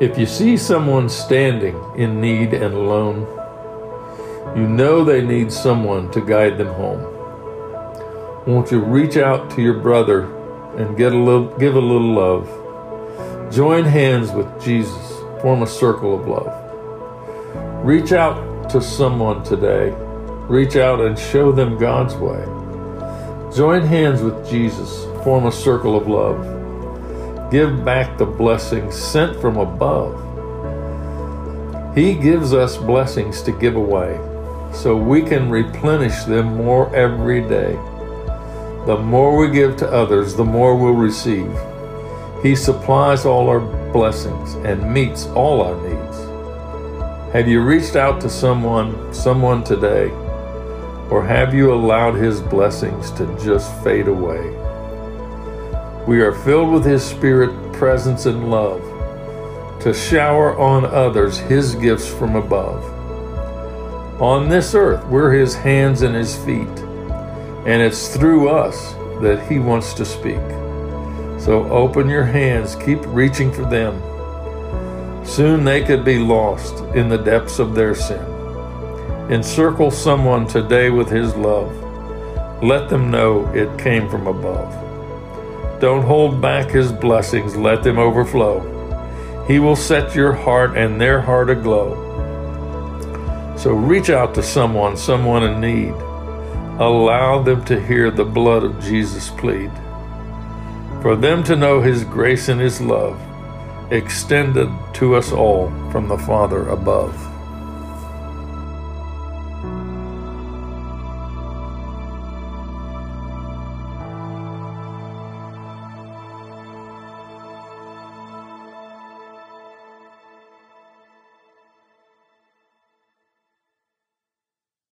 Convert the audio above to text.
If you see someone standing in need and alone, you know they need someone to guide them home. Won't you reach out to your brother and get a little, give a little love? Join hands with Jesus, form a circle of love. Reach out to someone today. Reach out and show them God's way. Join hands with Jesus, form a circle of love. Give back the blessings sent from above. He gives us blessings to give away so we can replenish them more every day. The more we give to others, the more we'll receive. He supplies all our blessings and meets all our needs. Have you reached out to someone, someone today, or have you allowed His blessings to just fade away? We are filled with His Spirit, presence, and love to shower on others His gifts from above. On this earth, we're His hands and His feet, and it's through us that He wants to speak. So open your hands, keep reaching for them. Soon they could be lost in the depths of their sin. Encircle someone today with His love. Let them know it came from above. Don't hold back his blessings, let them overflow. He will set your heart and their heart aglow. So reach out to someone, someone in need. Allow them to hear the blood of Jesus plead. For them to know his grace and his love extended to us all from the Father above.